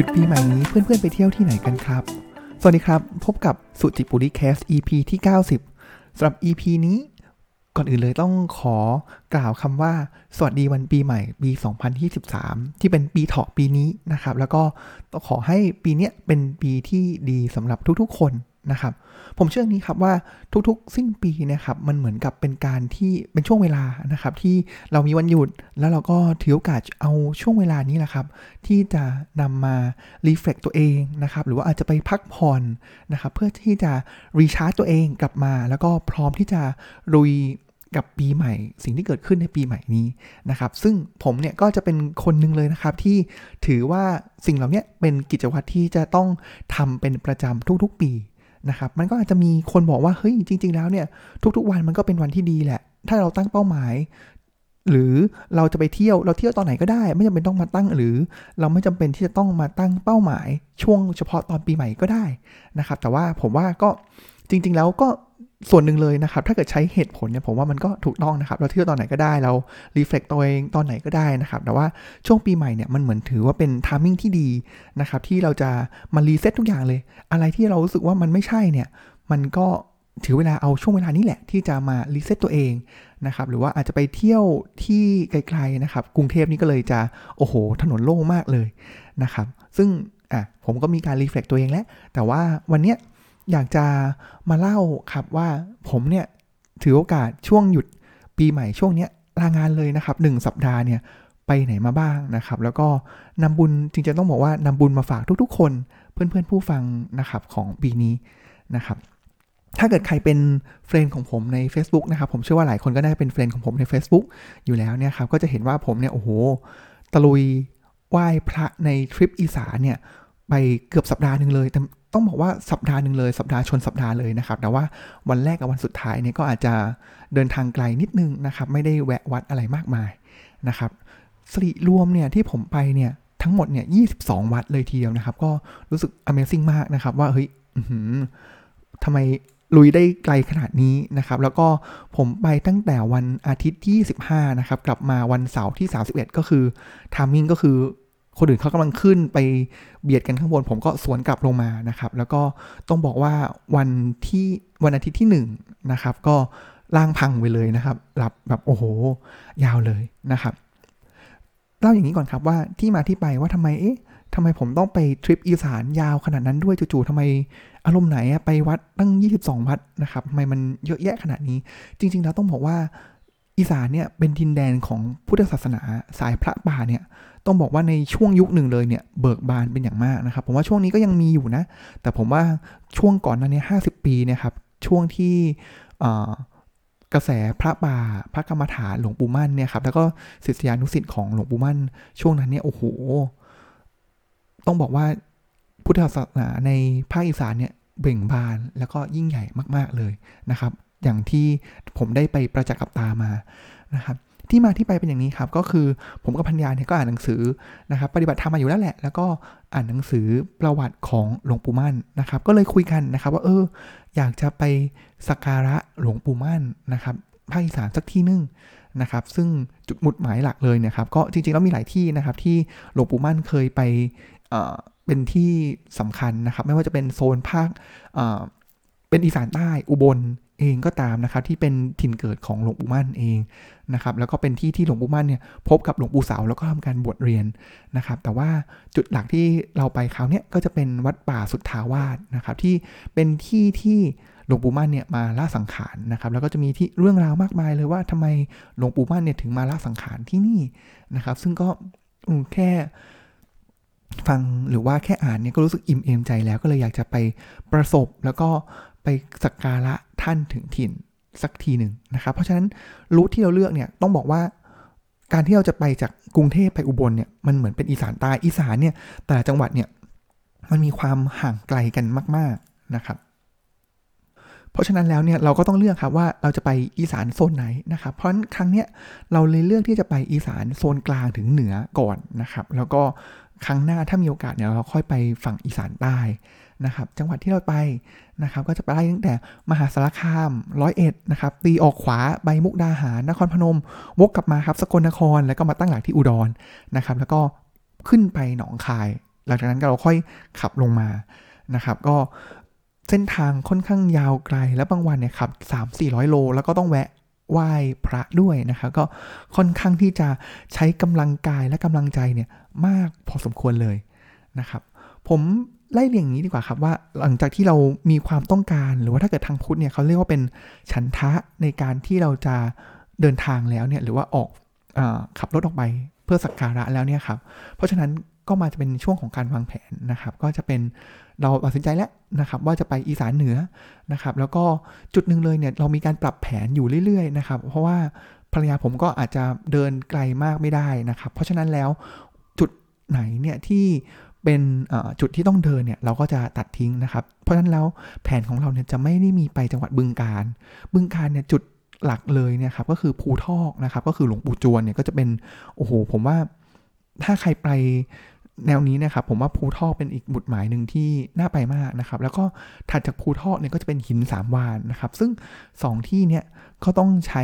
ยุดปีใหม่นี้เพื่อนๆไปเที่ยวที่ไหนกันครับ สวัสดีครับ พบกับสุจิปุริแคส EP ที่ 90สำหรับ EP นี้ ก่อนอื่นเลยต้องขอกล่าวคำว่า สวัสดีวันปีใหม่ปี 2023 ที่เป็นปีเถาะปีนี้นะครับ แล้วก็ต้องขอให้ปีนี้เป็นปีที่ดีสำหรับทุกๆคน นะครับ ผมเชื่อนี้ครับว่าทุกๆ สิ้นปีนะครับมันเหมือนกับเป็นการที่เป็นช่วงเวลานะครับ ที่เรามีวันหยุดแล้วเราก็ถือโอกาสเอาช่วงเวลานี้แหละครับ ที่จะนำมารีเฟล็กตัวเองนะครับ หรือว่าอาจจะไปพักผ่อนนะครับ เพื่อที่จะรีชาร์จตัวเองกลับมา แล้วก็พร้อมที่จะลุยกับปีใหม่ สิ่งที่เกิดขึ้นในปีใหม่นี้นะครับ ซึ่งผมเนี่ยก็จะเป็นคนหนึ่งเลยนะครับ ที่ถือว่าสิ่งเหล่านี้เป็นกิจวัตรที่จะต้องทำเป็นประจำทุกๆปี นะครับมันก็อาจจะมีคนบอกว่าเฮ้ยจริง ๆ แล้วเนี่ยทุกๆวันมันก็เป็นวันที่ดีแหละ ถ้าเราตั้งเป้าหมาย หรือเราจะไปเที่ยวเราเที่ยวตอนไหนก็ได้ ไม่จำเป็นต้องมาตั้งหรือ เราไม่จำเป็นที่จะต้องมาตั้งเป้าหมาย ช่วงเฉพาะตอนปีใหม่ก็ได้นะครับแต่ว่าผมว่าก็จริง ๆ แล้วก็ ส่วนหนึ่งเลยนะครับ ถ้าเกิดใช้เหตุผลเนี่ยผมว่ามันก็ถูกต้องนะครับ เราเที่ยวตอนไหนก็ได้เรา reflect ตัวเองตอนไหนก็ได้นะครับ แต่ว่าช่วงปีใหม่เนี่ยมันเหมือนถือว่าเป็น timing ที่ดีนะครับที่เราจะมา reset ทุกอย่างเลย อะไรที่เรารู้สึกว่ามันไม่ใช่เนี่ยมันก็ถือเวลาเอาช่วงเวลานี้แหละที่จะมา reset ตัวเองนะครับหรือว่าอาจจะไปเที่ยวที่ไกลๆนะครับ กรุงเทพนี่ก็เลยจะโอ้โห ถนนโล่งมากเลยนะครับ ซึ่งอะผมก็มีการ reflect ตัวเองแล้วแต่ว่าวันเนี้ย อยากจะมาเล่าครับว่าผมเนี่ยถือโอกาสช่วงหยุดปีใหม่ช่วงเนี้ยลางานเลยนะครับหนึ่งสัปดาห์เนี่ยไปไหนมาบ้างนะครับ แล้วก็นำบุญจริงๆต้องบอกว่านำบุญมาฝากทุกๆ คนเพื่อนๆผู้ฟังนะครับของปีนี้นะครับ ถ้าเกิดใครเป็นเฟรนด์ของผมใน Facebook นะครับ ผมเชื่อว่าหลายคนก็ได้เป็นเฟรนด์ของผมใน Facebook อยู่แล้วเนี่ยครับก็จะเห็นว่าผมเนี่ยโอ้โหตะลุยไหว้พระในทริปอีสานเนี่ยไปเกือบสัปดาห์หนึ่งเลยแต่ต้องบอกว่าสัปดาห์หนึ่งเลยสัปดาห์ชนสัปดาห์เลยนะครับ แต่ว่าวันแรกกับวันสุดท้ายเนี่ยก็อาจจะเดินทางไกลนิดนึงนะครับ ไม่ได้แวะวัดอะไรมากมายนะครับสริรวมเนี่ยที่ผมไปเนี่ยทั้งหมดเนี่ย22 วัดเลยทีเดียวนะครับ ก็รู้สึก Amazing มากนะครับ ว่าเฮ้ยทำไมลุยได้ไกลขนาดนี้นะครับ แล้วก็ผมไปตั้งแต่วันอาทิตย์ที่15นะครับ กลับมาวันเสาร์ที่ 31 ก็คือทามมิ่งก็คือ คนอื่นเขากำลังขึ้นไปเบียดกันข้างบน ผมก็สวนกลับลงมานะครับ แล้วก็ต้องบอกว่าวันที่วันอาทิตย์ที่1นนะครับ ก็ล่างพังไปเลยนะครับ หลับแบบโอ้โห ยาวเลยนะครับเล่าอย่างนี้ก่อนครับว่าที่มาที่ไปว่าทำไมเอ๊ะทำไมผมต้องไปทริปอีสานยาวขนาดนั้นด้วยจู่ๆทำไมอารมณ์ไหนไปวัดตั้ง 22 วัดนะครับทำไมมันเยอะแยะขนาดนี้ จริง ๆ แล้วต้องบอกว่า อีสานเนี่ยเป็นดินแดนของพุทธศาสนาสายพระป่าเนี่ยต้องบอกว่าในช่วงยุคหนึ่งเลยเนี่ยเบิกบานเป็นอย่างมากนะครับ ผมว่าช่วงนี้ก็ยังมีอยู่นะ แต่ผมว่าช่วงก่อนนั้นเนี่ยห้าสิบปีนี่ยครับช่วงที่กระแสพระป่าพระกรรมฐานหลวงปู่มั่นเนี่ยครับแล้วก็ศิษยานุศิษย์ของหลวงปู่มั่น ช่วงนั้นเนี่ยโอ้โหต้องบอกว่าพุทธศาสนาในภาคอีสานเนี่ยเบ่งบานแล้วก็ยิ่งใหญ่มาก ๆเลยนะครับ อย่างที่ผมได้ไปประจักษ์กับตามานะครับที่มาที่ไปเป็นอย่างนี้ครับก็คือผมกับพัญญาเนี่ยก็อ่านหนังสือนะครับปฏิบัติธรรมมาอยู่แล้วแหละ แล้วก็อ่านหนังสือประวัติของหลวงปู่มั่นนะครับ ก็เลยคุยกันนะครับว่าเอออยากจะไปสักการะหลวงปู่มั่นนะครับภาคอีสานสักที่นึงนะครับ ซึ่งจุดหมุดหมายหลักเลยเนี่ยครับก็จริงๆแล้วมีหลายที่นะครับที่หลวงปู่มั่นเคยไปเป็นที่สำคัญนะครับ ไม่ว่าจะเป็นโซนภาคเป็นอีสานใต้อุบล เองก็ตามนะครับที่เป็นถิ่นเกิดของหลวงปู่มั่นเองนะครับแล้วก็เป็นที่ที่หลวงปู่มั่นเนี่ยพบกับหลวงปู่เสาแล้วก็ทำการบวชเรียนนะครับแต่ว่าจุดหลักที่เราไปคราวนี้ก็จะเป็นวัดป่าสุทธาวาสนะครับที่เป็นที่ที่หลวงปู่มั่นเนี่ยมาละสังขารนะครับแล้วก็จะมีที่เรื่องราวมากมายเลยว่าทำไมหลวงปู่มั่นเนี่ยถึงมาละสังขารที่นี่นะครับ ซึ่งก็แค่ฟังหรือว่าแค่อ่านเนี่ยก็รู้สึกอิ่มเอมใจแล้วก็เลยอยากจะไปประสบแล้วก็ ไปสักการะท่านถึงถิ่นสักทีหนึ่งนะครับ เพราะฉะนั้นรูทที่เราเลือกเนี่ยต้องบอกว่าการที่เราจะไปจากกรุงเทพไปอุบลเนี่ยมันเหมือนเป็นอีสานใต้อีสานเนี่ยแต่ละจังหวัดเนี่ยมันมีความห่างไกลกันมาก ๆนะครับ เพราะฉะนั้นแล้วเนี่ยเราก็ต้องเลือกครับว่าเราจะไปอีสานโซนไหนนะครับ เพราะฉะนั้นครั้งเนี้ยเราเลยเลือกที่จะไปอีสานโซนกลางถึงเหนือก่อนนะครับ แล้วก็ครั้งหน้าถ้ามีโอกาสเนี่ยเราค่อยไปฝั่งอีสานใต้ นะครับ จังหวัดที่เราไปนะครับ ก็จะไปไล่ตั้งแต่มหาสารคามร้อยเอ็ดนะครับตีออกขวาใบมุกดาหารนครพนม วกกลับมาครับสกลนครแล้วก็มาตั้งหลักที่อุดรนะครับ แล้วก็ขึ้นไปหนองคาย หลังจากนั้นก็เราค่อยขับลงมานะครับ ก็เส้นทางค่อนข้างยาวไกลแล้วบางวันเนี่ยขับ 3-400 โล แล้วก็ต้องแวะไหว้พระด้วยนะครับก็ค่อนข้างที่จะใช้กำลังกายและกำลังใจเนี่ยมากพอสมควรเลยนะครับ ผม ไล่เรียงอย่างนี้ดีกว่าครับว่าหลังจากที่เรามีความต้องการหรือว่าถ้าเกิดทางพุทธเนี่ยเขาเรียกว่าเป็นฉันทะในการที่เราจะเดินทางแล้วเนี่ยหรือว่าออกอขับรถออกไปเพื่อสักการะแล้วเนี่ยครับเพราะฉะนั้นก็มาจะเป็นช่วงของการวางแผนนะครับ ก็จะเป็นเราตัดสินใจแล้วนะครับว่าจะไปอีสานเหนือนะครับ แล้วก็จุดหนึ่งเลยเนี่ยเรามีการปรับแผนอยู่เรื่อยๆนะครับ เพราะว่าภรรยาผมก็อาจจะเดินไกลมากไม่ได้นะครับ เพราะฉะนั้นแล้วจุดไหนเนี่ยที่ เป็นจุดที่ต้องเดินเนี่ยเราก็จะตัดทิ้งนะครับ เพราะฉะนั้นแล้วแผนของเราเนี่ยจะไม่ได้มีไปจังหวัดบึงการ บึงการเนี่ยจุดหลักเลยเนี่ยครับก็คือภูทอกนะครับก็คือหลวงปู่จวนเนี่ยก็จะเป็นโอ้โหผมว่าถ้าใครไปแนวนี้นะครับผมว่าภูทอกเป็นอีกบุตรหมายหนึ่งที่น่าไปมากนะครับ แล้วก็ถัดจากภูทอกเนี่ยก็จะเป็นหินสามวานนะครับ ซึ่งสองที่เนี่ยก็ต้องใช้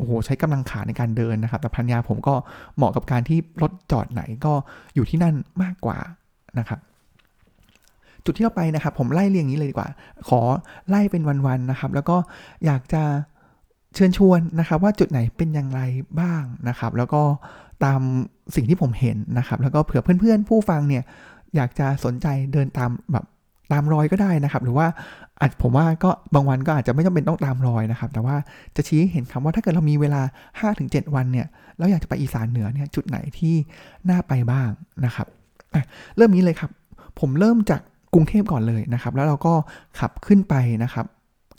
โอ้โหใช้กำลังขาในการเดินนะครับ แต่พันยาผมก็เหมาะกับการที่รถจอดไหนก็อยู่ที่นั่นมากกว่านะครับจุดที่เราไปนะครับ ผมไล่เรียงนี้เลยดีกว่า ขอไล่เป็นวันๆนะครับ แล้วก็อยากจะเชิญชวนนะครับ ว่าจุดไหนเป็นอย่างไรบ้างนะครับ แล้วก็ตามสิ่งที่ผมเห็นนะครับ แล้วก็เผื่อเพื่อนๆ ผู้ฟังเนี่ยอยากจะสนใจเดินตามแบบ ตามรอยก็ได้นะครับ หรือว่าอาจผมว่าก็บางวันก็อาจจะไม่จำเป็นต้องตามรอยนะครับ แต่ว่าจะชี้เห็นคำว่าถ้าเกิดเรามีเวลา 5-7 วันเนี่ยเราอยากจะไปอีสานเหนือเนี่ยจุดไหนที่น่าไปบ้างนะครับเริ่มนี้เลยครับ ผมเริ่มจากกรุงเทพก่อนเลยนะครับ แล้วเราก็ขับขึ้นไปนะครับ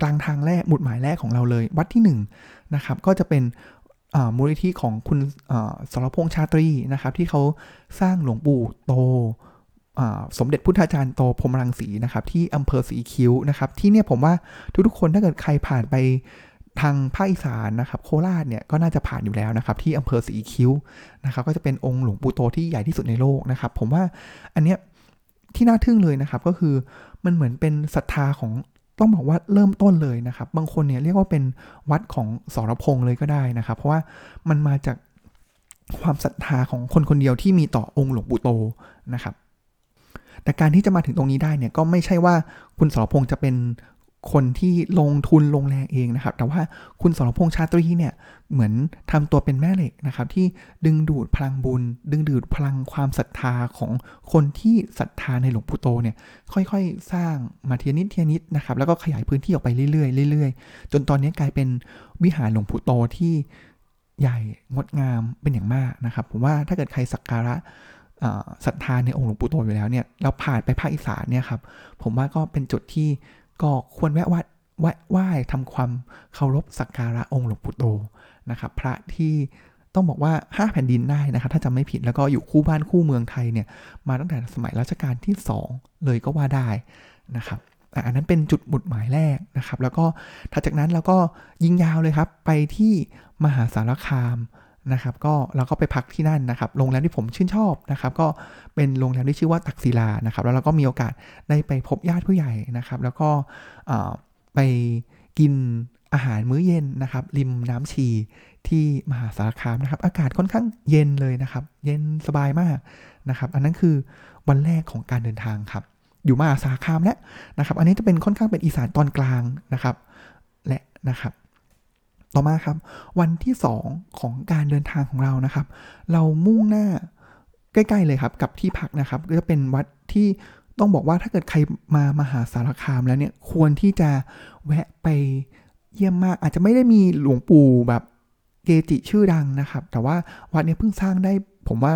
กลางทางแรกหมุดหมายแรกของเราเลย วัดที่1นะครับก็จะเป็นมูลนิธิของคุณสรพงษ์ชาตรีนะครับ ที่เขาสร้างหลวงปู่โต สมเด็จพุทธาจารย์โตพรมรังสีนะครับที่อำเภอสีคิ้วนะครับที่เนี่ยผมว่าทุกๆคนถ้าเกิดใครผ่านไปทางภาคอีสานนะครับโคราชเนี่ยก็น่าจะผ่านอยู่แล้วนะครับที่อำเภอสีคิ้วนะครับก็จะเป็นองค์หลวงปู่โตที่ใหญ่ที่สุดในโลกนะครับผมว่าอันเนี้ยที่น่าทึ่งเลยนะครับก็คือมันเหมือนเป็นศรัทธาของต้องบอกว่าเริ่มต้นเลยนะครับ บางคนเนี่ยเรียกว่าเป็นวัดของสรพงษ์เลยก็ได้นะครับ เพราะว่ามันมาจากความศรัทธาของคนคนเดียวที่มีต่อองค์หลวงปู่โตนะครับ แต่การที่จะมาถึงตรงนี้ได้เนี่ยก็ไม่ใช่ว่าคุณสรพงษ์จะเป็นคนที่ลงทุนลงแรงเองนะครับ แต่ว่าคุณสรพงษ์ชาตรีเนี่ยเหมือนทำตัวเป็นแม่เหล็กนะครับ ที่ดึงดูดพลังบุญ ดึงดูดพลังความศรัทธาของคนที่ศรัทธาในหลวงปู่โตเนี่ยค่อยๆ สร้างมาเทียนิดเทียนิดนะครับ แล้วก็ขยายพื้นที่ออกไปเรื่อยๆเรื่อยๆ จนตอนนี้กลายเป็นวิหารหลวงปู่โตที่ใหญ่งดงามเป็นอย่างมากนะครับ ผมว่าถ้าเกิดใครสักการะ ศรัทธาในองค์หลวงปู่โตอยู่แล้วเนี่ยเราผ่านไปภาคอีสานเนี่ยครับผมว่าก็เป็นจุดที่ก็ควรแวะวัดไหว้ทำความเคารพสักการะองค์หลวงปู่โตนะครับพระที่ต้องบอกว่าห้าแผ่นดินได้นะครับถ้าจำไม่ผิดแล้วก็อยู่คู่บ้านคู่เมืองไทยเนี่ยมาตั้งแต่สมัยรัชกาลที่ 2 เลยก็ว่าได้นะครับอันนั้นเป็นจุดหมุดหมายแรกนะครับ แล้วก็ถัดจากนั้นเราก็ยิงยาวเลยครับ ไปที่มหาสารคาม นะครับก็เราก็ไปพักที่นั่นนะครับโรงแรมที่ผมชื่นชอบนะครับก็เป็นโรงแรมที่ชื่อว่าตักศิลานะครับแล้วเราก็มีโอกาสได้ไปพบญาติผู้ใหญ่นะครับ แล้วก็ไปกินอาหารมื้อเย็นนะครับ ริมน้ำชีที่มหาสารคามนะครับ อากาศค่อนข้างเย็นเลยนะครับ เย็นสบายมากนะครับ อันนั้นคือวันแรกของการเดินทางครับ อยู่มหาสารคามแล้วนะครับ อันนี้จะเป็นค่อนข้างเป็นอีสานตอนกลางนะครับ และนะครับ ต่อมาครับ วันที่ 2 ของการเดินทางของเรานะครับ เรามุ่งหน้าใกล้ ๆ เลยครับกับที่พักนะครับก็จะเป็นวัดที่ต้องบอกว่าถ้าเกิดใครมามหาสารคามแล้วเนี่ยควรที่จะแวะไปเยี่ยมมากอาจจะไม่ได้มีหลวงปู่แบบเกจิชื่อดังนะครับ แต่ว่าวัดนี้เพิ่งสร้างได้ผมว่า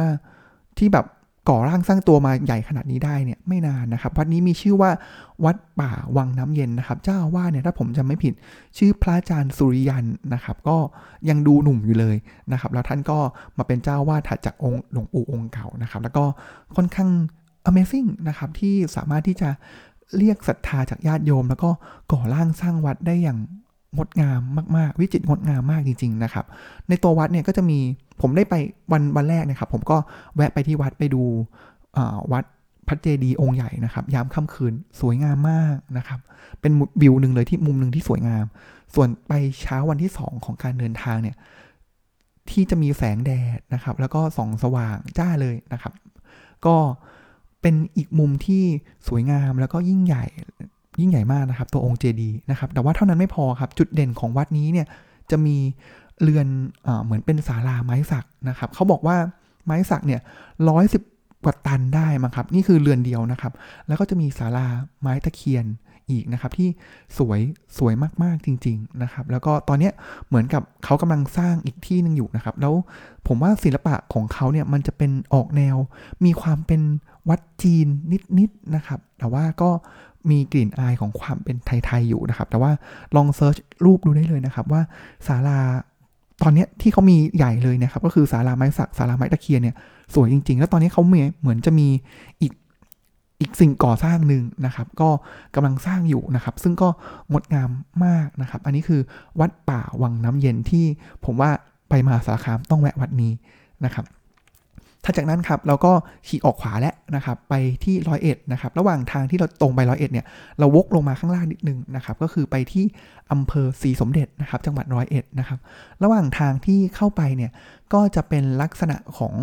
ที่แบบ ก่อร่างสร้างตัวมาใหญ่ขนาดนี้ได้เนี่ยไม่นานนะครับ วัดนี้มีชื่อว่าวัดป่าวังน้ำเย็นนะครับ เจ้าว่าเนี่ยถ้าผมจำไม่ผิดชื่อพระอาจารย์สุริยันนะครับ ก็ยังดูหนุ่มอยู่เลยนะครับ แล้วท่านก็มาเป็นเจ้าวาดถัดจากองค์หลวงปู่องค์เก่านะครับ แล้วก็ค่อนข้าง Amazing นะครับที่สามารถที่จะเรียกศรัทธาจากญาติโยม แล้วก็ก่อร่างสร้างวัดได้อย่างงดงามมาก ๆ วิจิตรงดงามมากจริง ๆ นะครับ ในตัววัดเนี่ยก็จะมี ผมได้ไปวันวันแรกนะครับ ผมก็แวะไปที่วัดไปดูวัดพระเจดีย์องค์ใหญ่นะครับ ยามค่ำคืนสวยงามมากนะครับ เป็นวิวหนึ่งเลยที่มุมหนึ่งที่สวยงาม ส่วนไปเช้าวันที่สองของการเดินทางเนี่ยที่จะมีแสงแดดนะครับ แล้วก็ส่องสว่างจ้าเลยนะครับ ก็เป็นอีกมุมที่สวยงามแล้วก็ยิ่งใหญ่ยิ่งใหญ่มากนะครับ ตัวองค์เจดีนะครับ แต่ว่าเท่านั้นไม่พอครับ จุดเด่นของวัดนี้เนี่ยจะมี เรือนอเหมือนเป็นศาลาไม้สักนะครับเขาบอกว่าไม้สักเนี่ยร้อยสิบกว่าตันได้มั้งครับ นี่คือเรือนเดียวนะครับ แล้วก็จะมีศาลาไม้ตะเคียนอีกนะครับ ที่สวยสวยมากๆจริง ๆนะครับ แล้วก็ตอนนี้เหมือนกับเขากำลังสร้างอีกที่หนึ่งอยู่นะครับ แล้วผมว่าศิลปะของเขาเนี่ยมันจะเป็นออกแนว มีความเป็นวัดจีนนิดๆนะครับ แต่ว่าก็มีกลิ่นอายของความเป็นไทย ๆ อยู่นะครับ แต่ว่าลองเซิร์ชรูปดูได้เลยนะครับว่าศาลา ตอนนี้ที่เขามีใหญ่เลยนะครับก็คือศาลาไม้สักศาลาไม้ตะเคียนเนี่ยสวยจริง ๆ แล้วตอนนี้เขาเหมือนจะมีอีกอีกสิ่งก่อสร้างหนึ่งนะครับ ก็กำลังสร้างอยู่นะครับ ซึ่งก็งดงามมากนะครับ อันนี้คือวัดป่าวังน้ำเย็นที่ผมว่าไปมาสารคามต้องแวะวัดนี้นะครับ ถ้าจากนั้นครับเราก็ขี่ออกขวาแล้วนะครับไปที่ร้อยเอ็ดนะครับระหว่างทางที่เราตรงไปร้อยเอ็ดเนี่ยเราวกลงมาข้างล่างนิดนึงนะครับก็คือไปที่อำเภอศรีสมเด็จนะครับจังหวัดร้อยเอ็ดนะครับระหว่างทางที่เข้าไปเนี่ยก็จะเป็นลักษณะของ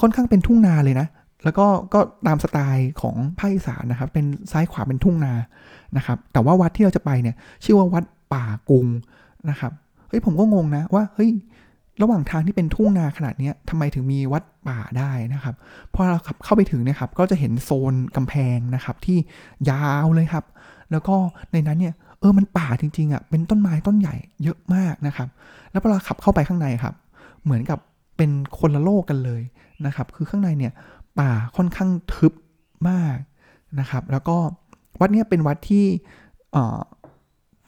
ค่อนข้างเป็นทุ่งนาเลยนะแล้วก็ก็ตามสไตล์ของภาคอีสานนะครับ เป็นซ้ายขวาเป็นทุ่งนานะครับ แต่ว่าวัดที่เราจะไปเนี่ยชื่อว่าวัดป่ากุงนะครับเฮ้ยผมก็งงนะว่าเฮ้ย ระหว่างทางที่เป็นทุ่งนาขนาดนี้ทำไมถึงมีวัดป่าได้นะครับ พอเราขับเข้าไปถึงเนี่ยครับ ก็จะเห็นโซนกำแพงนะครับที่ยาวเลยครับ แล้วก็ในนั้นเนี่ยเออมันป่าจริงๆอะเป็นต้นไม้ต้นใหญ่เยอะมากนะครับ แล้วพอเราขับเข้าไปข้างในครับ เหมือนกับเป็นคนละโลกกันเลยนะครับ คือข้างในเนี่ยป่าค่อนข้างทึบมากนะครับ แล้วก็วัดนี้เป็นวัดที่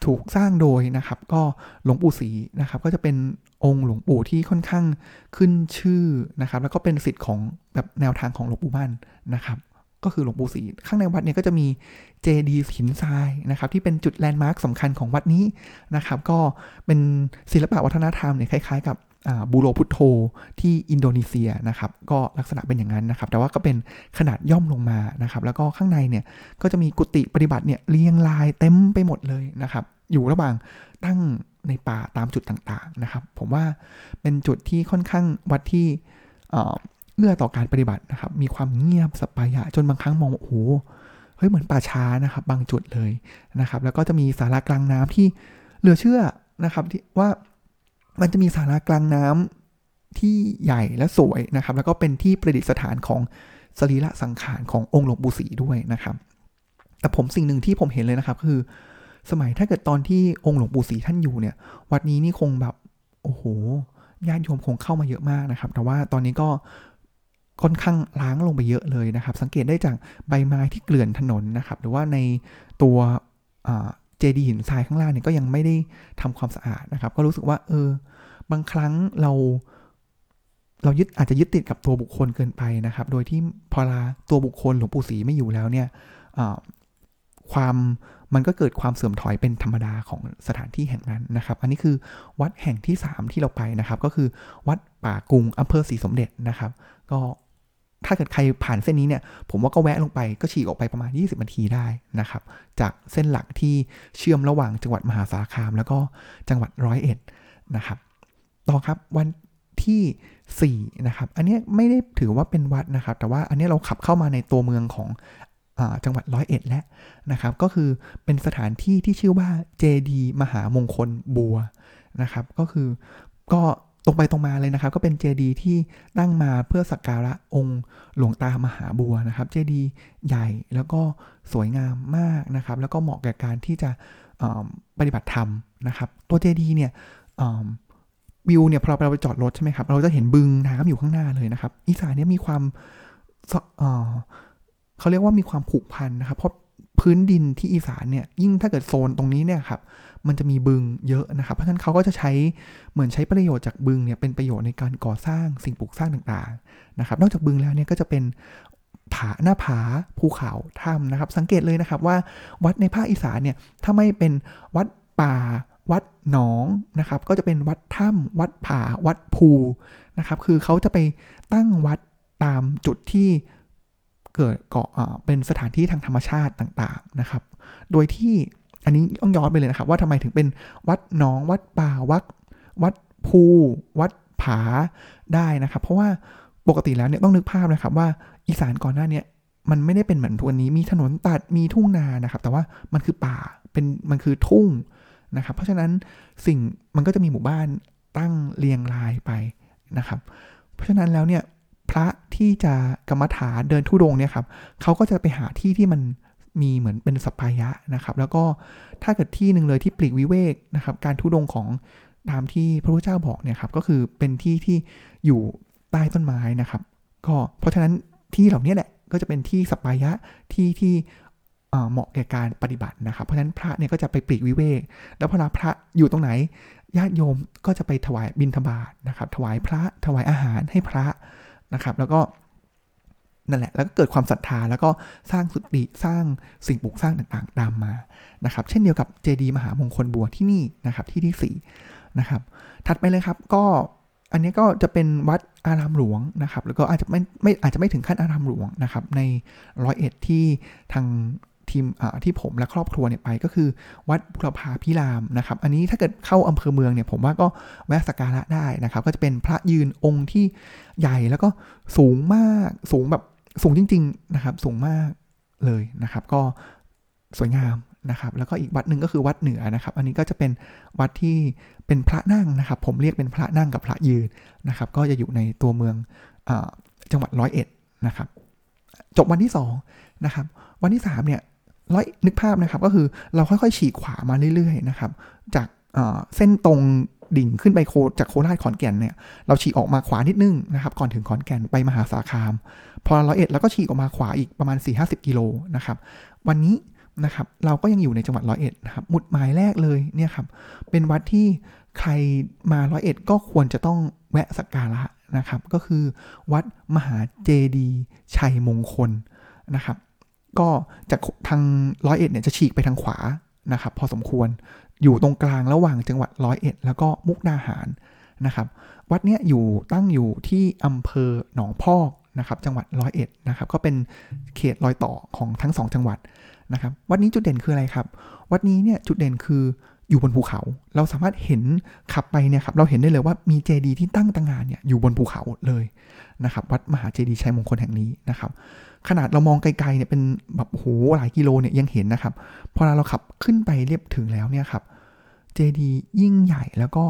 ถูกสร้างโดยนะครับ ก็หลวงปู่ศรีนะครับ ก็จะเป็น องค์หลวงปู่ที่ค่อนข้างขึ้นชื่อนะครับ แล้วก็เป็นสิทธิ์ของแบบแนวทางของหลวงปู่มั่นนะครับ ก็คือหลวงปู่ศรีข้างในวัดเนี่ยก็จะมีเจดีย์หินทรายนะครับ ที่เป็นจุดแลนด์มาร์คสำคัญของวัดนี้นะครับ ก็เป็นศิลปะวัฒนธรรมเนี่ยคล้าย ๆ กับบูโรพุทโธที่อินโดนีเซียนะครับ ก็ลักษณะเป็นอย่างนั้นนะครับ แต่ว่าก็เป็นขนาดย่อมลงมานะครับ แล้วก็ข้างในเนี่ยก็จะมีกุฏิปฏิบัติเนี่ยเรียงรายเต็มไปหมดเลยนะครับ อยู่ระหว่างตั้ง ในป่าตามจุดต่างๆนะครับ ผมว่าเป็นจุดที่ค่อนข้างวัดที่เอื้อต่อการปฏิบัตินะครับ มีความเงียบสปายะจนบางครั้งมองโอ้โหเฮ้ยเหมือนป่าช้านะครับ บางจุดเลยนะครับ แล้วก็จะมีสารากลางน้ำที่เหลือเชื่อนะครับที่ว่ามันจะมีสารากลางน้ำที่ใหญ่และสวยนะครับ แล้วก็เป็นที่ประดิษฐานของสรีระสังขารขององค์หลวงปู่ศรีด้วยนะครับ แต่ผมสิ่งหนึ่งที่ผมเห็นเลยนะครับ คือ สมัยถ้าเกิดตอนที่องค์หลวงปู่ศรีท่านอยู่เนี่ย วัดนี้นี่คงแบบโอ้โหญาติโยมคงเข้ามาเยอะมากนะครับ แต่ว่าตอนนี้ก็ค่อนข้างล้างลงไปเยอะเลยนะครับ สังเกตได้จากใบไม้ที่เกลื่อนถนนนะครับ หรือว่าในตัวเจดีหินทรายข้างล่างเนี่ยก็ยังไม่ได้ทำความสะอาดนะครับ ก็รู้สึกว่าเออบางครั้งเรา เรายึดอาจจะยึดติดกับตัวบุคคลเกินไปนะครับ โดยที่พอลาตัวบุคคลหลวงปู่ศรีไม่อยู่แล้วเนี่ย ความมันก็เกิดความเสื่อมถอยเป็นธรรมดาของสถานที่แห่งนั้นนะครับ อันนี้คือวัดแห่งที่ 3 ที่เราไปนะครับ ก็คือวัดป่ากุงอำเภอศรีสมเด็จนะครับ ก็ถ้าเกิดใครผ่านเส้นนี้เนี่ย ผมว่าก็แวะลงไปก็ฉีกออกไปประมาณ 20นาทีได้นะครับ จากเส้นหลักที่เชื่อมระหว่างจังหวัดมหาสารคาม แล้วก็จังหวัดร้อยเอ็ดนะครับ ต่อครับวันที่4นะครับ อันนี้ไม่ได้ถือว่าเป็นวัดนะครับ แต่ว่าอันนี้เราขับเข้ามาในตัวเมืองของ จังหวัดร้อยเอ็ดแล้วนะครับ ก็คือเป็นสถานที่ที่ชื่อว่าเจดีมหามงคลบัวนะครับ ก็คือก็ตรงไปตรงมาเลยนะครับ ก็เป็นเจดีที่ตั้งมาเพื่อสักการะองค์หลวงตามหาบัวนะครับ เจดีใหญ่แล้วก็สวยงามมากนะครับ แล้วก็เหมาะแก่การที่จะปฏิบัติธรรมนะครับ ตัวเจดีเนี่ยวิวเนี่ยพอเราไปจอดรถใช่ไหมครับ เราจะเห็นบึงน้ำอยู่ข้างหน้าเลยนะครับ อีสานเนี่ยมีความ เขาเรียกว่ามีความผูกพันนะครับ เพราะพื้นดินที่อีสานเนี่ยยิ่งถ้าเกิดโซนตรงนี้เนี่ยครับมันจะมีบึงเยอะนะครับ เพราะฉะนั้นเขาก็จะใช้เหมือนใช้ประโยชน์จากบึงเนี่ยเป็นประโยชน์ในการก่อสร้างสิ่งปลูกสร้างต่างๆนะครับ นอกจากบึงแล้วเนี่ยก็จะเป็นผาหน้าผาภูเขาถ้ำนะครับ สังเกตเลยนะครับว่าวัดในภาคอีสานเนี่ยถ้าไม่เป็นวัดป่า วัดหนองนะครับ ก็จะเป็นวัดถ้ำวัดผาวัดภูนะครับ คือเขาจะไปตั้งวัดตามจุดที่ เกิดเกาะเป็นสถานที่ทางธรรมชาติต่างๆนะครับ โดยที่อันนี้ต้องย้อนไปเลยนะครับ ว่าทำไมถึงเป็นวัดหนองวัดป่าวัดวัดภูวัดผาได้นะครับ เพราะว่าปกติแล้วเนี่ยต้องนึกภาพนะครับว่าอีสานก่อนหน้านี้มันไม่ได้เป็นเหมือนทุกวันนี้มีถนนตัดมีทุ่งนานะครับ แต่ว่ามันคือป่าเป็นมันคือทุ่งนะครับ เพราะฉะนั้นสิ่งมันก็จะมีหมู่บ้านตั้งเรียงรายไปนะครับ เพราะฉะนั้นแล้วเนี่ย พระที่จะกรรมฐานเดินทุดงเนี่ยครับเขาก็จะไปหาที่ที่มันมีเหมือนเป็นสปายะนะครับ แล้วก็ถ้าเกิดที่หนึ่งเลยที่ปลีกวิเวกนะครับ การทุดงของตามที่พระพุทธเจ้าบอกเนี่ยครับก็คือเป็นที่ที่อยู่ใต้ต้นไม้นะครับ ก็เพราะฉะนั้นที่เหล่านี้แหละก็จะเป็นที่สปายะที่ที่เหมาะแก่การปฏิบัตินะครับ เพราะฉะนั้นพระเนี่ยก็จะไปปลีกวิเวก แล้วพอพระอยู่ตรงไหนญาติโยมก็จะไปถวายบิณฑบาตนะครับ ถวายพระถวายอาหารให้พระ นะครับ แล้วก็นั่นแหละ แล้วก็เกิดความศรัทธา แล้วก็สร้างสุติสร้างสิ่งปลูกสร้างต่างๆตามมา นะครับ เช่นเดียวกับเจดีมหามงคลบัวที่นี่นะครับ ที่ที่4นะครับ ถัดไปเลยครับ ก็อันนี้ก็จะเป็นวัดอารามหลวงนะครับ แล้วก็อาจจะไม่ไม่อาจจะไม่ถึงขั้นอารามหลวงนะครับ ในร้อยเอ็ดที่ทาง ทีมที่ผมและครอบครัวเนี่ยไปก็คือ วัดบุรพาพิรามนะครับ อันนี้ถ้าเกิดเข้าอำเภอเมืองเนี่ยผมว่าก็แวะสักการะได้นะครับ ก็จะเป็นพระยืนองค์ที่ใหญ่แล้วก็สูงมากสูงแบบสูงจริง ๆนะครับ สูงมากเลยนะครับ ก็สวยงามนะครับ แล้วก็อีกวัดหนึ่งก็คือวัดเหนือนะครับ อันนี้ก็จะเป็นวัดที่เป็นพระนั่งนะครับ ผมเรียกเป็นพระนั่งกับพระยืนนะครับ ก็จะอยู่ในตัวเมืองอจังหวัดร้อยเอ็ดนะครับ จบวันที่2นะครับ วันที่3เนี่ย ร้อยนึกภาพนะครับก็คือเราค่อยๆ ฉีกขวามาเรื่อยๆนะครับจากเส้นตรงดิ่งขึ้นไปโคจากโคราชขอนแก่นเนี่ยเราฉีกออกมาขวานิดนึงนะครับก่อนถึงขอนแก่นไปมหาสารคาม พอร้อยเอ็ดแล้วก็ฉีกออกมาขวาอีกประมาณ 4-50กิโลนะครับวันนี้นะครับเราก็ยังอยู่ในจังหวัดร้อยเอ็ดนะครับหมุดหมายแรกเลยเนี่ยครับเป็นวัดที่ใครมาร้อยเอ็ดก็ควรจะต้องแวะสักการะนะครับก็คือวัดมหาเจดีชัยมงคลนะครับ ก็จากทางร้อยเอ็ดเนี่ยจะฉีกไปทางขวานะครับพอสมควรอยู่ตรงกลางระหว่างจังหวัดร้อยเอ็ดแล้วก็มุกดาหารนะครับ วัดเนี้ยอยู่ตั้งอยู่ที่อำเภอหนองพอกนะครับจังหวัดร้อยเอ็ดนะครับก็เป็นเขตรอยต่อของทั้งสองจังหวัดนะครับวัดนี้จุดเด่นคืออะไรครับ วัดนี้เนี่ยจุดเด่นคืออยู่บนภูเขา เราสามารถเห็นขับไปเนี่ยครับเราเห็นได้เลยว่ามีเจดีย์ที่ตั้งตังงานเนี่ยอยู่บนภูเขาเลยนะครับวัดมหาเจดีย์ชัยมงคลแห่งนี้นะครับขนาดเรามองไกลๆเนี่ยเป็นแบบโหหลายกิโลเนี่ยยังเห็นนะครับ พอเราขับขึ้นไปเรียบถึงแล้วเนี่ยครับเจดียิ่งใหญ่แล้วก็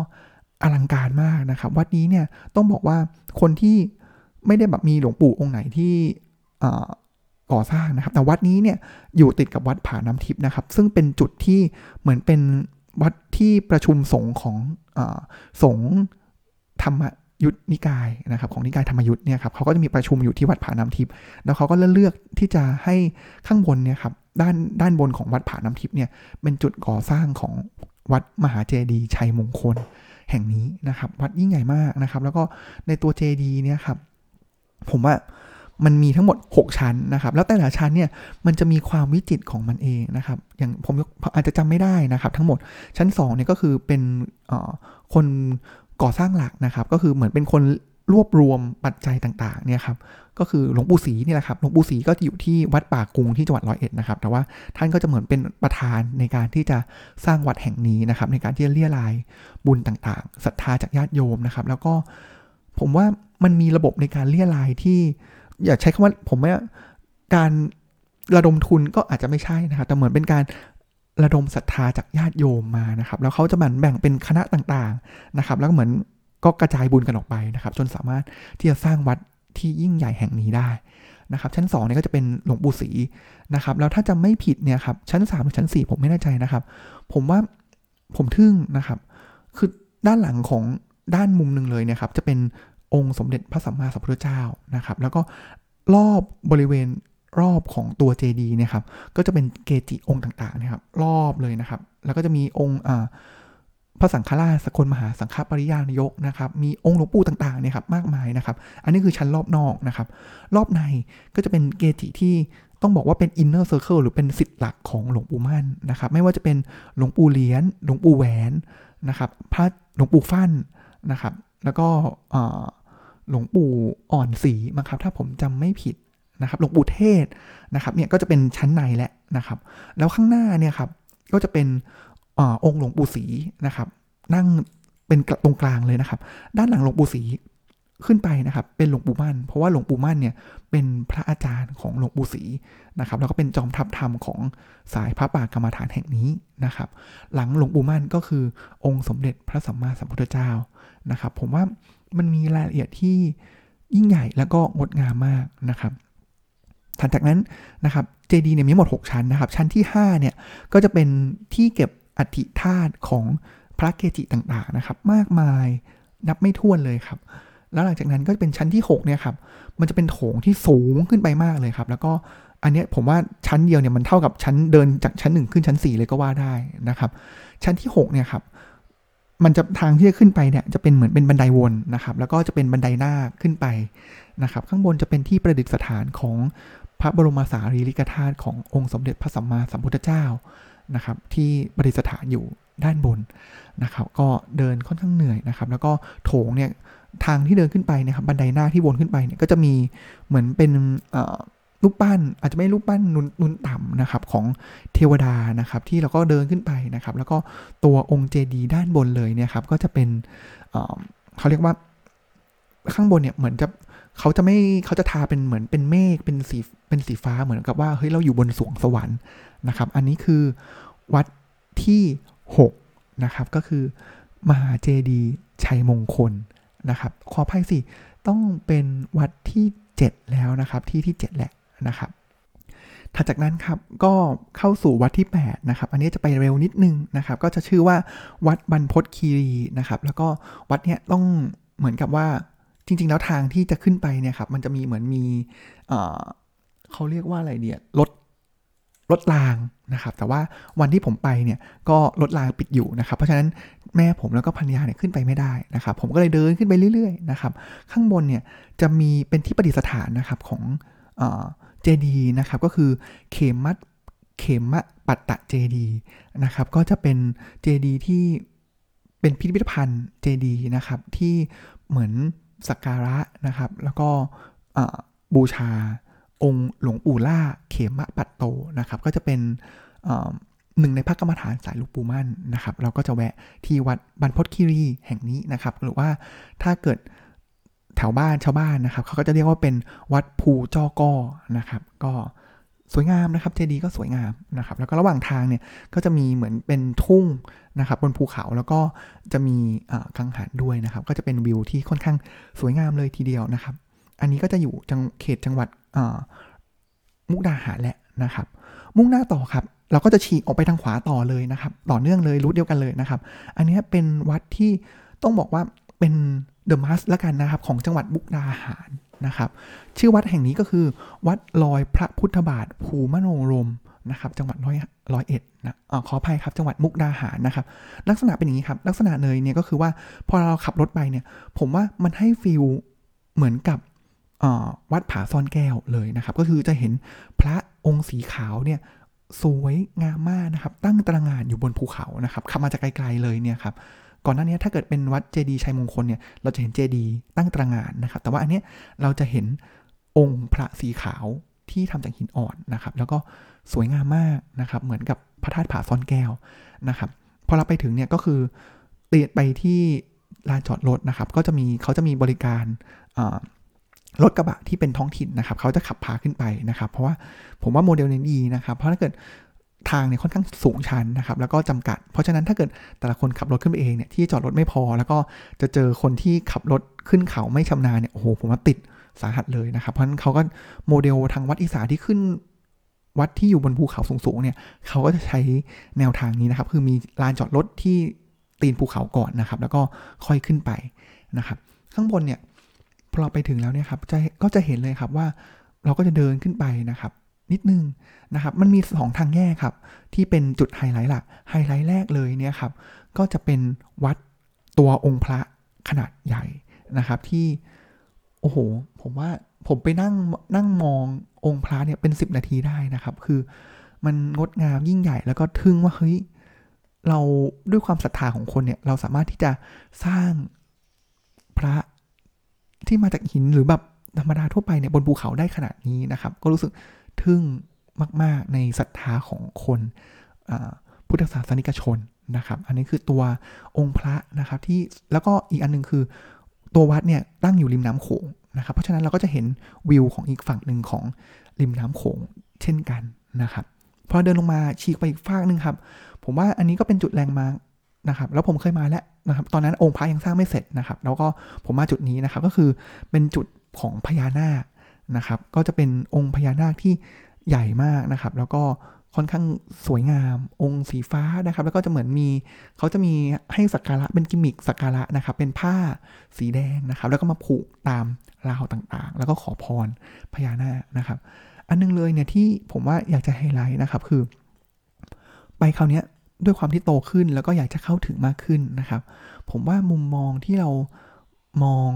อลังการมากนะครับ วัดนี้เนี่ยต้องบอกว่าคนที่ไม่ได้แบบมีหลวงปู่องค์ไหนที่ก่อสร้างนะครับ แต่วัดนี้เนี่ยอยู่ติดกับวัดผาน้ำทิพย์นะครับ ซึ่งเป็นจุดที่เหมือนเป็นวัดที่ประชุมสงฆ์ของอสงฆ์ธรรม ยุทธนิกายนะครับของนิกายธรรมยุทธเนี่ยครับเขาก็จะมีประชุมอยู่ที่วัดผาน้ำทิพย์แล้วเขาก็เลือกที่จะให้ข้างบนเนี่ยครับด้านด้านบนของวัดผาน้ำทิพย์เนี่ยเป็นจุดก่อสร้างของวัดมหาเจดีย์ชัยมงคลแห่งนี้นะครับ วัดยิ่งใหญ่มากนะครับ แล้วก็ในตัวเจดีย์เนี่ยครับผมว่ามันมีทั้งหมด 6 ชั้นนะครับ แล้วแต่ละชั้นเนี่ยมันจะมีความวิจิตรของมันเองนะครับ อย่างผมอาจจะจำไม่ได้นะครับ ทั้งหมดชั้น2เนี่ยก็คือเป็นคน ก่อสร้างหลักนะครับ ก็คือเหมือนเป็นคนรวบรวมปัจจัยต่างๆเนี่ยครับก็คือหลวงปู่ศรีนี่แหละครับหลวงปู่ศรีก็อยู่ที่วัดป่ากรุงที่จังหวัดร้อยเอ็ดนะครับ แต่ว่าท่านก็จะเหมือนเป็นประธานในการที่จะสร้างวัดแห่งนี้นะครับ ในการที่จะเลี่ยรายบุญต่างๆศรัทธาจากญาติโยมนะครับ แล้วก็ผมว่ามันมีระบบในการเลี่ยรายที่ อย่าใช้คำว่าผมว่าการระดมทุนก็อาจจะไม่ใช่นะครับแต่เหมือนเป็นการ ระดมศรัทธาจากญาติโยมมานะครับ แล้วเขาจะแบ่งแบ่งเป็นคณะต่างๆนะครับ แล้วก็เหมือนก็กระจายบุญกันออกไปนะครับ จนสามารถที่จะสร้างวัดที่ยิ่งใหญ่แห่งนี้ได้นะครับ ชั้น2เนี่ยก็จะเป็นหลวงปู่ศรีนะครับ แล้วถ้าจะไม่ผิดเนี่ยครับชั้น3หรือชั้น 4 ผมไม่แน่ใจนะครับ ผมว่าผมทึ่งนะครับ คือด้านหลังของด้านมุมหนึ่งเลยเนี่ยครับ จะเป็นองค์สมเด็จพระสัมมาสัมพุทธเจ้านะครับ แล้วก็รอบบริเวณ รอบของตัวเจดีย์เนี่ยครับ ก็จะเป็นเกจิองค์ต่างๆนะครับ รอบเลยนะครับ แล้วก็จะมีองค์พระสังฆราชสกลมหาสังฆปริยานยกนะครับ มีองค์หลวงปู่ต่างๆเนี่ยครับมากมายนะครับ อันนี้คือชั้นรอบนอกนะครับ รอบในก็จะเป็นเกจิที่ต้องบอกว่าเป็น inner circle หรือเป็นศิษย์หลักของหลวงปู่มั่นนะครับ ไม่ว่าจะเป็นหลวงปู่เหรียญหลวงปู่แหวนนะครับ พระหลวงปู่ฟั่นนะครับ แล้วก็หลวงปู่อ่อนสีมั้งครับ ถ้าผมจำไม่ผิด นะครับหลวงปู่เทสก์นะครับเนี่ยก็จะเป็นชั้นในแหละนะครับ แล้วข้างหน้าเนี่ยครับก็จะเป็นองค์หลวงปู่ศรีนะครับ นั่งเป็นตรงกลางเลยนะครับ ด้านหลังหลวงปู่ศรีขึ้นไปนะครับ เป็นหลวงปู่มั่น เพราะว่าหลวงปู่มั่นเนี่ยเป็นพระอาจารย์ของหลวงปู่ศรีนะครับ แล้วก็เป็นจอมทัพธรรมของสายพระป่ากรรมฐานแห่งนี้นะครับ หลังหลวงปู่มั่นก็คือองค์สมเด็จพระสัมมาสัมพุทธเจ้านะครับ ผมว่ามันมีรายละเอียดที่ยิ่งใหญ่แล้วก็งดงามมากนะครับ ถัดจากนั้นนะครับเจดีเนี่ยมีหมด 6 ชั้นนะครับ ชั้นที่5เนี่ยก็จะเป็นที่เก็บอัฐิธาตุของพระเกจิต่างๆนะครับ มากมายนับไม่ถ้วนเลยครับ แล้วหลังจากนั้นก็เป็นชั้นที่6เนี่ยครับมันจะเป็นโถงที่สูงขึ้นไปมากเลยครับ แล้วก็อันนี้ผมว่าชั้นเดียวเนี่ยมันเท่ากับชั้นเดินจากชั้น 1 ขึ้นชั้น 4 เลยก็ว่าได้นะครับ ชั้นที่6เนี่ยครับมันจะทางที่จะขึ้นไปเนี่ยจะเป็นเหมือนเป็นบันไดวนนะครับ แล้วก็จะเป็นบันไดหน้าขึ้นไปนะครับ ข้างบนจะเป็นที่ประดิษฐานของ พระบรมสารีริกธาตุขององค์สมเด็จพระสัมมาสัมพุทธเจ้านะครับ ที่ประดิษฐานอยู่ด้านบนนะครับ ก็เดินค่อนข้างเหนื่อยนะครับ แล้วก็โถงเนี่ยทางที่เดินขึ้นไปนะครับบันไดหน้าที่วนขึ้นไปเนี่ยก็จะมีเหมือนเป็นรูปปั้นอาจจะไม่รูปปั้นนุนนุนต่ำนะครับของเทวดานะครับ ที่เราก็เดินขึ้นไปนะครับ แล้วก็ตัวองค์เจดีย์ด้านบนเลยเนี่ยครับก็จะเป็นเขาเรียกว่าข้างบนเนี่ยเหมือนจะเขาจะไม่เขาจะทาเป็นเหมือนเป็นเมฆเป็นสี เป็นสีฟ้าเหมือนกับว่าเฮ้ยเราอยู่บนสวงสวรรค์นะครับ อันนี้คือวัดที่ 6 นะครับ ก็คือ มหาเจดีชัยมงคลนะครับ ขออภัยสิ ต้องเป็นวัดที่ 7 แล้วนะครับ ที่ที่ 7 แหละนะครับถัดจากนั้นครับก็เข้าสู่วัดที่ 8 นะครับ อันนี้จะไปเร็วนิดนึงนะครับ ก็จะชื่อว่าวัดบรรพตคีรีนะครับ แล้วก็วัดเนี้ยต้องเหมือนกับว่าจริง ๆ แล้วทางที่จะขึ้นไปเนี่ยครับมันจะมีเหมือนมี เขาเรียกว่าอะไรเนี่ยรถรถรางนะครับ แต่ว่าวันที่ผมไปเนี่ยก็รถรางปิดอยู่นะครับ เพราะฉะนั้นแม่ผมแล้วก็พันยาเนี่ยขึ้นไปไม่ได้นะครับ ผมก็เลยเดินขึ้นไปเรื่อยๆนะครับ ข้างบนเนี่ยจะมีเป็นที่ประดิษฐานนะครับของเจดีนะครับ ก็คือเขมัดเขมะปัตตะเจดีนะครับ ก็จะเป็นเจดีที่เป็นพิพิธภัณฑ์เจดีนะครับที่เหมือนสักการะนะครับ แล้วก็บูชา องค์หลวงปู่ล่าเขมะปัตโตนะครับ ก็จะเป็นหนึ่งในพระกรรมฐานสายลวงปู่มั่นนะครับ เราก็จะแวะที่วัดบรรพตคีรีแห่งนี้นะครับ หรือว่าถ้าเกิดแถวบ้านชาวบ้านนะครับ เขาก็จะเรียกว่าเป็นวัดภูจอก้อนะครับ ก็สวยงามนะครับเจดีย์ก็สวยงามนะครับ แล้วก็ระหว่างทางเนี่ยก็จะมีเหมือนเป็นทุ่งนะครับบนภูเขาแล้วก็จะมีกังหันด้วยนะครับ ก็จะเป็นวิวที่ค่อนข้างสวยงามเลยทีเดียวนะครับ อันนี้ก็จะอยู่จังเขตจังหวัด มุกดาหารแหละนะครับ มุ่งหน้าต่อครับ เราก็จะฉีกออกไปทางขวาต่อเลยนะครับ ต่อเนื่องเลยรูทเดียวกันเลยนะครับ อันนี้เป็นวัดที่ต้องบอกว่าเป็นเดอะมัสละกันนะครับ ของจังหวัดมุกดาหารนะครับ ชื่อวัดแห่งนี้ก็คือ วัดลอยพระพุทธบาทภูมโนรมนะครับ จังหวัดร้อยร้อยเอ็ดนะอขออภัยครับ จังหวัดมุกดาหารนะครับ ลักษณะเป็นอย่างนี้ครับ ลักษณะเลยเนี่ยก็คือว่าพอเราขับรถไปเนี่ย ผมว่ามันให้ฟิลเหมือนกับ วัดผาซ่อนแก้วเลยนะครับ ก็คือจะเห็นพระองค์สีขาวเนี่ยสวยงามมากนะครับ ตั้งตระหง่านอยู่บนภูเขานะครับขับมาจากไกลๆเลยเนี่ยครับก่อนหน้านี้ถ้าเกิดเป็นวัดเจดีชัยมงคลเนี่ยเราจะเห็นเจดีตั้งตระหง่านนะครับ แต่ว่าอันนี้เราจะเห็นองค์พระสีขาวที่ทำจากหินอ่อนนะครับ แล้วก็สวยงามมากนะครับ เหมือนกับพระธาตุผาซ่อนแก้วนะครับพอเราไปถึงเนี่ยก็คือเตียไปที่ลานจอดรถนะครับ ก็จะมีเขาจะมีบริการ รถกระบะที่เป็นท้องถิ่นนะครับเขาจะขับพาขึ้นไปนะครับ เพราะว่าผมว่าโมเดลนี้ดีนะครับ เพราะถ้าเกิดทางเนี่ยค่อนข้างสูงชันนะครับ แล้วก็จำกัด เพราะฉะนั้นถ้าเกิดแต่ละคนขับรถขึ้นไปเองเนี่ยที่จอดรถไม่พอ แล้วก็จะเจอคนที่ขับรถขึ้นเขาไม่ชำนาญเนี่ยโอ้โหผมว่าติดสาหัสเลยนะครับ เพราะฉะนั้นเขาก็โมเดลทางวัดอีสานที่ขึ้นวัดที่อยู่บนภูเขาสูงๆเนี่ยเขาก็จะใช้แนวทางนี้นะครับ คือมีลานจอดรถที่ตีนภูเขาก่อนนะครับ แล้วก็ค่อยขึ้นไปนะครับ ข้างบนเนี่ย อเราไปถึงแล้วเนี่ยครับจะก็จะเห็นเลยครับว่าเราก็จะเดินขึ้นไปนะครับ นิดนึงนะครับ มันมีสองทางแยกครับ ที่เป็นจุดไฮไลท์หลักไฮไลท์แรกเลยเนี่ยครับ ก็จะเป็นวัดตัวองค์พระขนาดใหญ่นะครับ ที่โอ้โห ผมว่าผมไปนั่งนั่งมององค์พระเนี่ยเป็นสิบนาทีได้นะครับ คือมันงดงามยิ่งใหญ่แล้วก็ทึ่งว่าเฮ้ยเราด้วยความศรัทธาของคนเนี่ย เราสามารถที่จะสร้างพระ ที่มาจากหินหรือแบบธรรมดาทั่วไปเนี่ยบนภูเขาได้ขนาดนี้นะครับ ก็รู้สึกทึ่งมาก ๆ ในศรัทธาของคนพุทธศาสนิกชนนะครับ อันนี้คือตัวองค์พระนะครับที่แล้วก็อีกอันนึงคือตัววัดเนี่ยตั้งอยู่ริมน้ำโขงนะครับ เพราะฉะนั้นเราก็จะเห็นวิวของอีกฝั่งหนึ่งของริมน้ำโขงเช่นกันนะครับ พอเดินลงมาฉีกไปอีกฝั่งหนึ่งครับ ผมว่าอันนี้ก็เป็นจุดแรงมา นะครับแล้วผมเคยมาแล้วนะครับตอนนั้นองค์พระยังสร้างไม่เสร็จนะครับแล้วก็ผมมาจุดนี้นะครับก็คือเป็นจุดของพญานาคนะครับก็จะเป็นองค์พญานาคที่ใหญ่มากนะครับ แล้วก็ค่อนข้างสวยงามองค์สีฟ้านะครับ แล้วก็จะเหมือนมีเขาจะมีให้สักการะเป็นกิมมิคสักการะนะครับ เป็นผ้าสีแดงนะครับ แล้วก็มาผูกตามราวต่างๆ แล้วก็ขอพรพญานาคนะครับ อันนึงเลยเนี่ยที่ผมว่าอยากจะไฮไลท์นะครับคือ ไปคราวนี้ ด้วยความที่โตขึ้นแล้วก็อยากจะเข้าถึงมากขึ้นนะครับ ผมว่ามุมมองที่เรามอง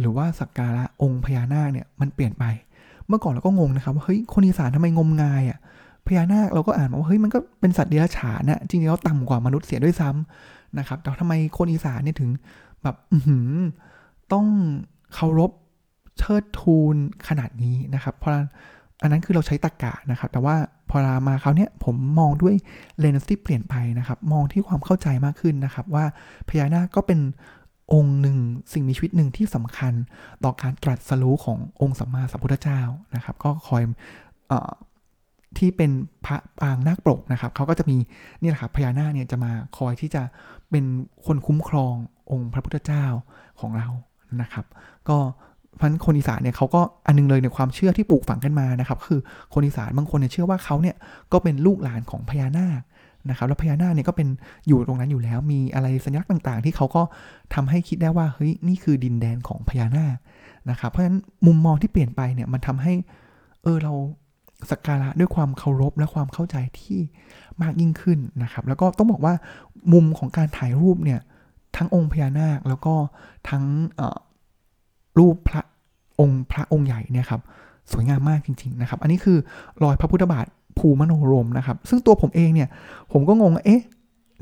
หรือว่าสักการะองค์พญานาคเนี่ยมันเปลี่ยนไป เมื่อก่อนเราก็งงนะครับว่าเฮ้ยคนอีสานทำไมงมงายอะ่ะพญานาคเราก็อ่านมาว่าเฮ้ยมันก็เป็นสัตว์เดรัจฉานนะจริงๆแล้วต่ำกว่ามนุษย์เสียด้วยซ้ำนะครับแต่ทำไมคนอีสานเนี่ยถึงแบบอืต้องเคารพเชิดทูนขนาดนี้นะครับ เพราะ อันนั้นคือเราใช้ตะกกะนะครับ แต่ว่าพอรามาเขาเนี่ยผมมองด้วยเลนส์ที่เปลี่ยนไปนะครับ มองที่ความเข้าใจมากขึ้นนะครับ ว่าพญานาคก็เป็นองค์หนึ่งสิ่งมีชีวิตหนึ่งที่สำคัญต่อการตรัสรู้ขององค์สัมมาสัมพุทธเจ้านะครับ ก็คอยอที่เป็นพระปางนาคปกนะครับเขาก็จะมีนี่แหละครับพญานาคเนี่ยจะมาคอยที่จะเป็นคนคุ้มครององค์พระพุทธเจ้าของเรานะครับ ก็ พราะคนอีสานเนี่ยเขาก็อันนึงเลยในความเชื่อที่ปลูกฝังกันมานะครับคือคนอีสานบางคนเนี่ยเชื่อว่าเขาเนี่ยก็เป็นลูกหลานของพญานาคนะครับแล้วพญานาคเนี่ยก็เป็นอยู่ตรงนั้นอยู่แล้ว มีอะไรสัญลักษณ์ต่างๆ ที่เขาก็ทำให้คิดได้ว่าเฮ้ยนี่คือดินแดนของพญานาคนะครับ เพราะฉะนั้นมุมมองที่เปลี่ยนไปเนี่ยมันทำให้เออเราสักการะด้วยความเคารพและความเข้าใจที่มากยิ่งขึ้นนะครับ แล้วก็ต้องบอกว่ามุมของการถ่ายรูปเนี่ยทั้งองค์พญานาคแล้วก็ทั้ง รูปพระองค์พระองค์ใหญ่เนี่ยครับสวยงามมากจริงๆนะครับ อันนี้คือรอยพระพุทธบาทภูมโนรมนะครับ ซึ่งตัวผมเองเนี่ย ผมก็งงเอ๊ะ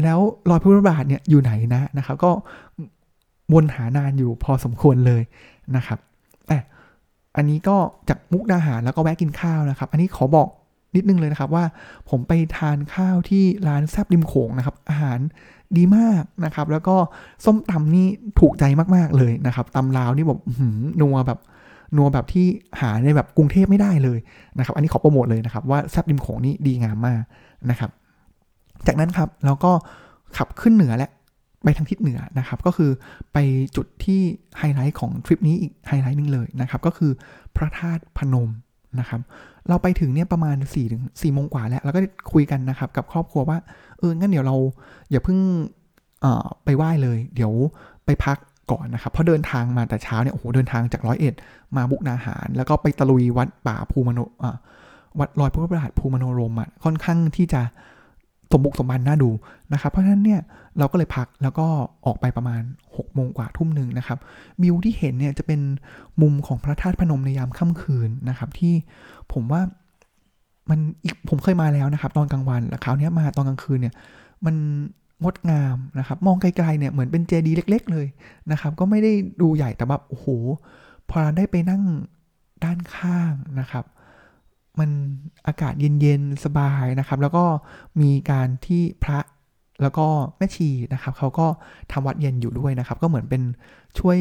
แล้วรอยพระพุทธบาทเนี่ยอยู่ไหนนะนะครับ ก็วนหานานอยู่พอสมควรเลยนะครับอะอันนี้ก็จากมุกดาหารแล้วก็แวะกินข้าวนะครับ อันนี้ขอบอก นิดนึงเลยนะครับว่าผมไปทานข้าวที่ร้านแซบริมโขงนะครับ อาหารดีมากนะครับ แล้วก็ส้มตำนี่ถูกใจมากๆเลยนะครับตำลาวนี่แบบนัวแบบนัวแบบที่หาในแบบกรุงเทพไม่ได้เลยนะครับ อันนี้ขอโปรโมทเลยนะครับ ว่าแซบริมโขงนี่ดีงามมากนะครับ จากนั้นครับเราก็ขับขึ้นเหนือและไปทางทิศเหนือนะครับ ก็คือไปจุดที่ไฮไลท์ของทริปนี้อีกไฮไลท์หนึ่งเลยนะครับ ก็คือพระธาตุพนมนะครับ เราไปถึงเนี่ยประมาณ4ี่ถึงสี่โมงกว่าแล้ว แล้วก็คุยกันนะครับ กับครอบครัวว่า เออ งั้นเดี๋ยวเราอย่าเพิ่งไปไหว้เลย เดี๋ยวไปพักก่อนนะครับ เพราะเดินทางมาแต่เช้าเนี่ย โอ้โห เดินทางจากร้อยเอ็ดมาบุกนาหาร แล้วก็ไปตะลุยวัดป่าภูมโนวัดลอยพระประหลาดภูมโนรมอะ ค่อนข้างที่จะ สมบุกสมบันน่าดูนะครับ เพราะฉะนั้นเนี่ยเราก็เลยพักแล้วก็ออกไปประมาณ6โมงกว่าทุ่มหนึ่งนะครับวิวที่เห็นเนี่ยจะเป็นมุมของพระธาตุพนมในยามค่ำคืนนะครับ ที่ผมว่ามันอีกผมเคยมาแล้วนะครับ ตอนกลางวันแล้วคราวนี้มาตอนกลางคืนเนี่ยมันงดงามนะครับ มองไกลๆเนี่ยเหมือนเป็นเจดีย์เล็ก ๆ เลยนะครับ ก็ไม่ได้ดูใหญ่แต่แบบโอ้โหพอได้ไปนั่งด้านข้างนะครับ มันอากาศเย็นๆ สบายนะครับ แล้วก็มีการที่พระแล้วก็แม่ชีนะครับเขาก็ทำวัดเย็นอยู่ด้วยนะครับ ก็เหมือนเป็นช่วย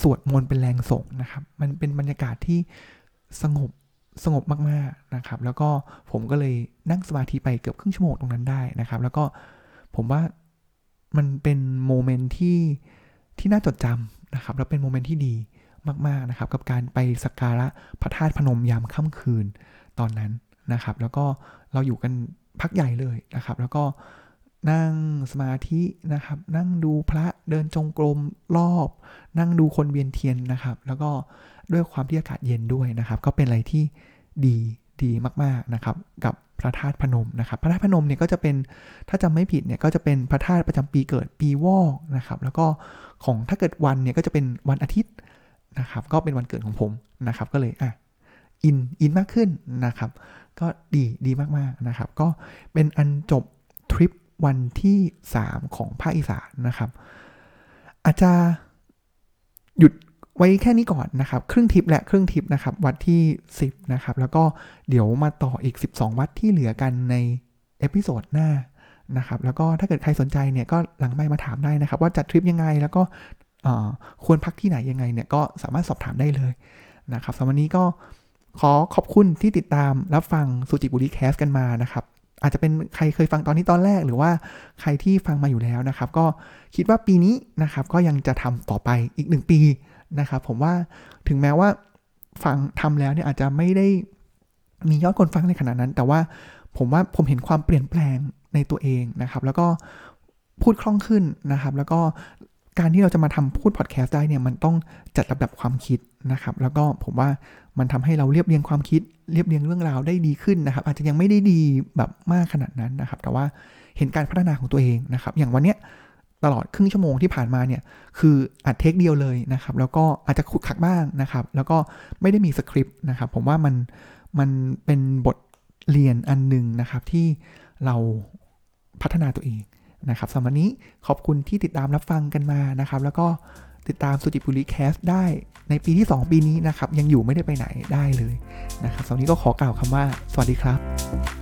สวดมนต์เป็นแรงส่งนะครับ มันเป็นบรรยากาศที่สงบสงบมากๆนะครับ แล้วก็ผมก็เลยนั่งสมาธิไปเกือบครึ่งชั่วโมงตรงนั้นได้นะครับ แล้วก็ผมว่ามันเป็น moment ที่ที่น่าจดจำนะครับ แล้วเป็น moment ที่ดีมากๆนะครับ กับการไปสักการะพระธาตุพนมยามค่ำคืน ตอนนั้นนะครับ แล้วก็เราอยู่กันพักใหญ่เลยนะครับ แล้วก็นั่งสมาธินะครับ นั่งดูพระเดินจงกรมรอบ นั่งดูคนเวียนเทียนนะครับ แล้วก็ด้วยความที่อากาศเย็นด้วยนะครับ ก็เป็นอะไรที่ดีดีมากๆนะครับ กับพระธาตุพนมนะครับ พระธาตุพนมเนี่ยก็จะเป็นถ้าจำไม่ผิดเนี่ยก็จะเป็นพระธาตุประจำปีเกิดปีวอกนะครับ แล้วก็ของถ้าเกิดวันเนี่ยก็จะเป็นวันอาทิตย์นะครับ ก็เป็นวันเกิดของผมนะครับ ก็เลยอะ อินอินมากขึ้นนะครับ ก็ดีดีมากๆนะครับ ก็เป็นอันจบทริปวันที่ 3 ของภาคอีสานนะครับ อาจจะหยุดไว้แค่นี้ก่อนนะครับ ครึ่งทริปและครึ่งทริปนะครับ วัดที่ 10 นะครับ แล้วก็เดี๋ยวมาต่ออีก 12 วัดที่เหลือกันใน episode หน้านะครับ แล้วก็ถ้าเกิดใครสนใจเนี่ยก็หลังไมค์มาถามได้นะครับ ว่าจัดทริปยังไงแล้วก็ควรพักที่ไหนยังไงเนี่ยก็สามารถสอบถามได้เลยนะครับสำหรับวันนี้ก็ ขอขอบคุณที่ติดตามรับฟังสุจิบุรีแคสกันมานะครับ อาจจะเป็นใครเคยฟังตอนนี้ตอนแรก หรือว่าใครที่ฟังมาอยู่แล้วนะครับ ก็คิดว่าปีนี้นะครับก็ยังจะทำต่อไปอีกหนึ่งปีนะครับผมว่าถึงแม้ว่าฟังทำแล้วเนี่ยอาจจะไม่ได้มียอดคนฟังในขนาดนั้น แต่ว่าผมว่าผมเห็นความเปลี่ยนแปลงในตัวเองนะครับ แล้วก็พูดคล่องขึ้นนะครับ แล้วก็ การที่เราจะมาทำพูดพอดแคสต์ได้เนี่ยมันต้องจัดลำดับความคิดนะครับ แล้วก็ผมว่ามันทำให้เราเรียบเรียงความคิด เรียบเรียงเรื่องราวได้ดีขึ้นนะครับ อาจจะยังไม่ได้ดีแบบมากขนาดนั้นนะครับ แต่ว่าเห็นการพัฒนาของตัวเองนะครับ อย่างวันเนี้ยตลอดครึ่งชั่วโมงที่ผ่านมาเนี่ยคืออัดเทคเดียวเลยนะครับ แล้วก็อาจจะขุดขักบ้างนะครับ แล้วก็ไม่ได้มีสคริปต์นะครับ ผมว่ามันมันเป็นบทเรียนอันหนึ่งนะครับที่เราพัฒนาตัวเอง นะครับสำหรับนี้ขอบคุณที่ติดตามรับฟังกันมานะครับ แล้วก็ติดตามสุจิปุริแคสได้ในปีที่ 2 ปีนี้นะครับ ยังอยู่ไม่ได้ไปไหนได้เลยนะครับสำหรับนี้ก็ขอกล่าวคำว่า สวัสดีครับ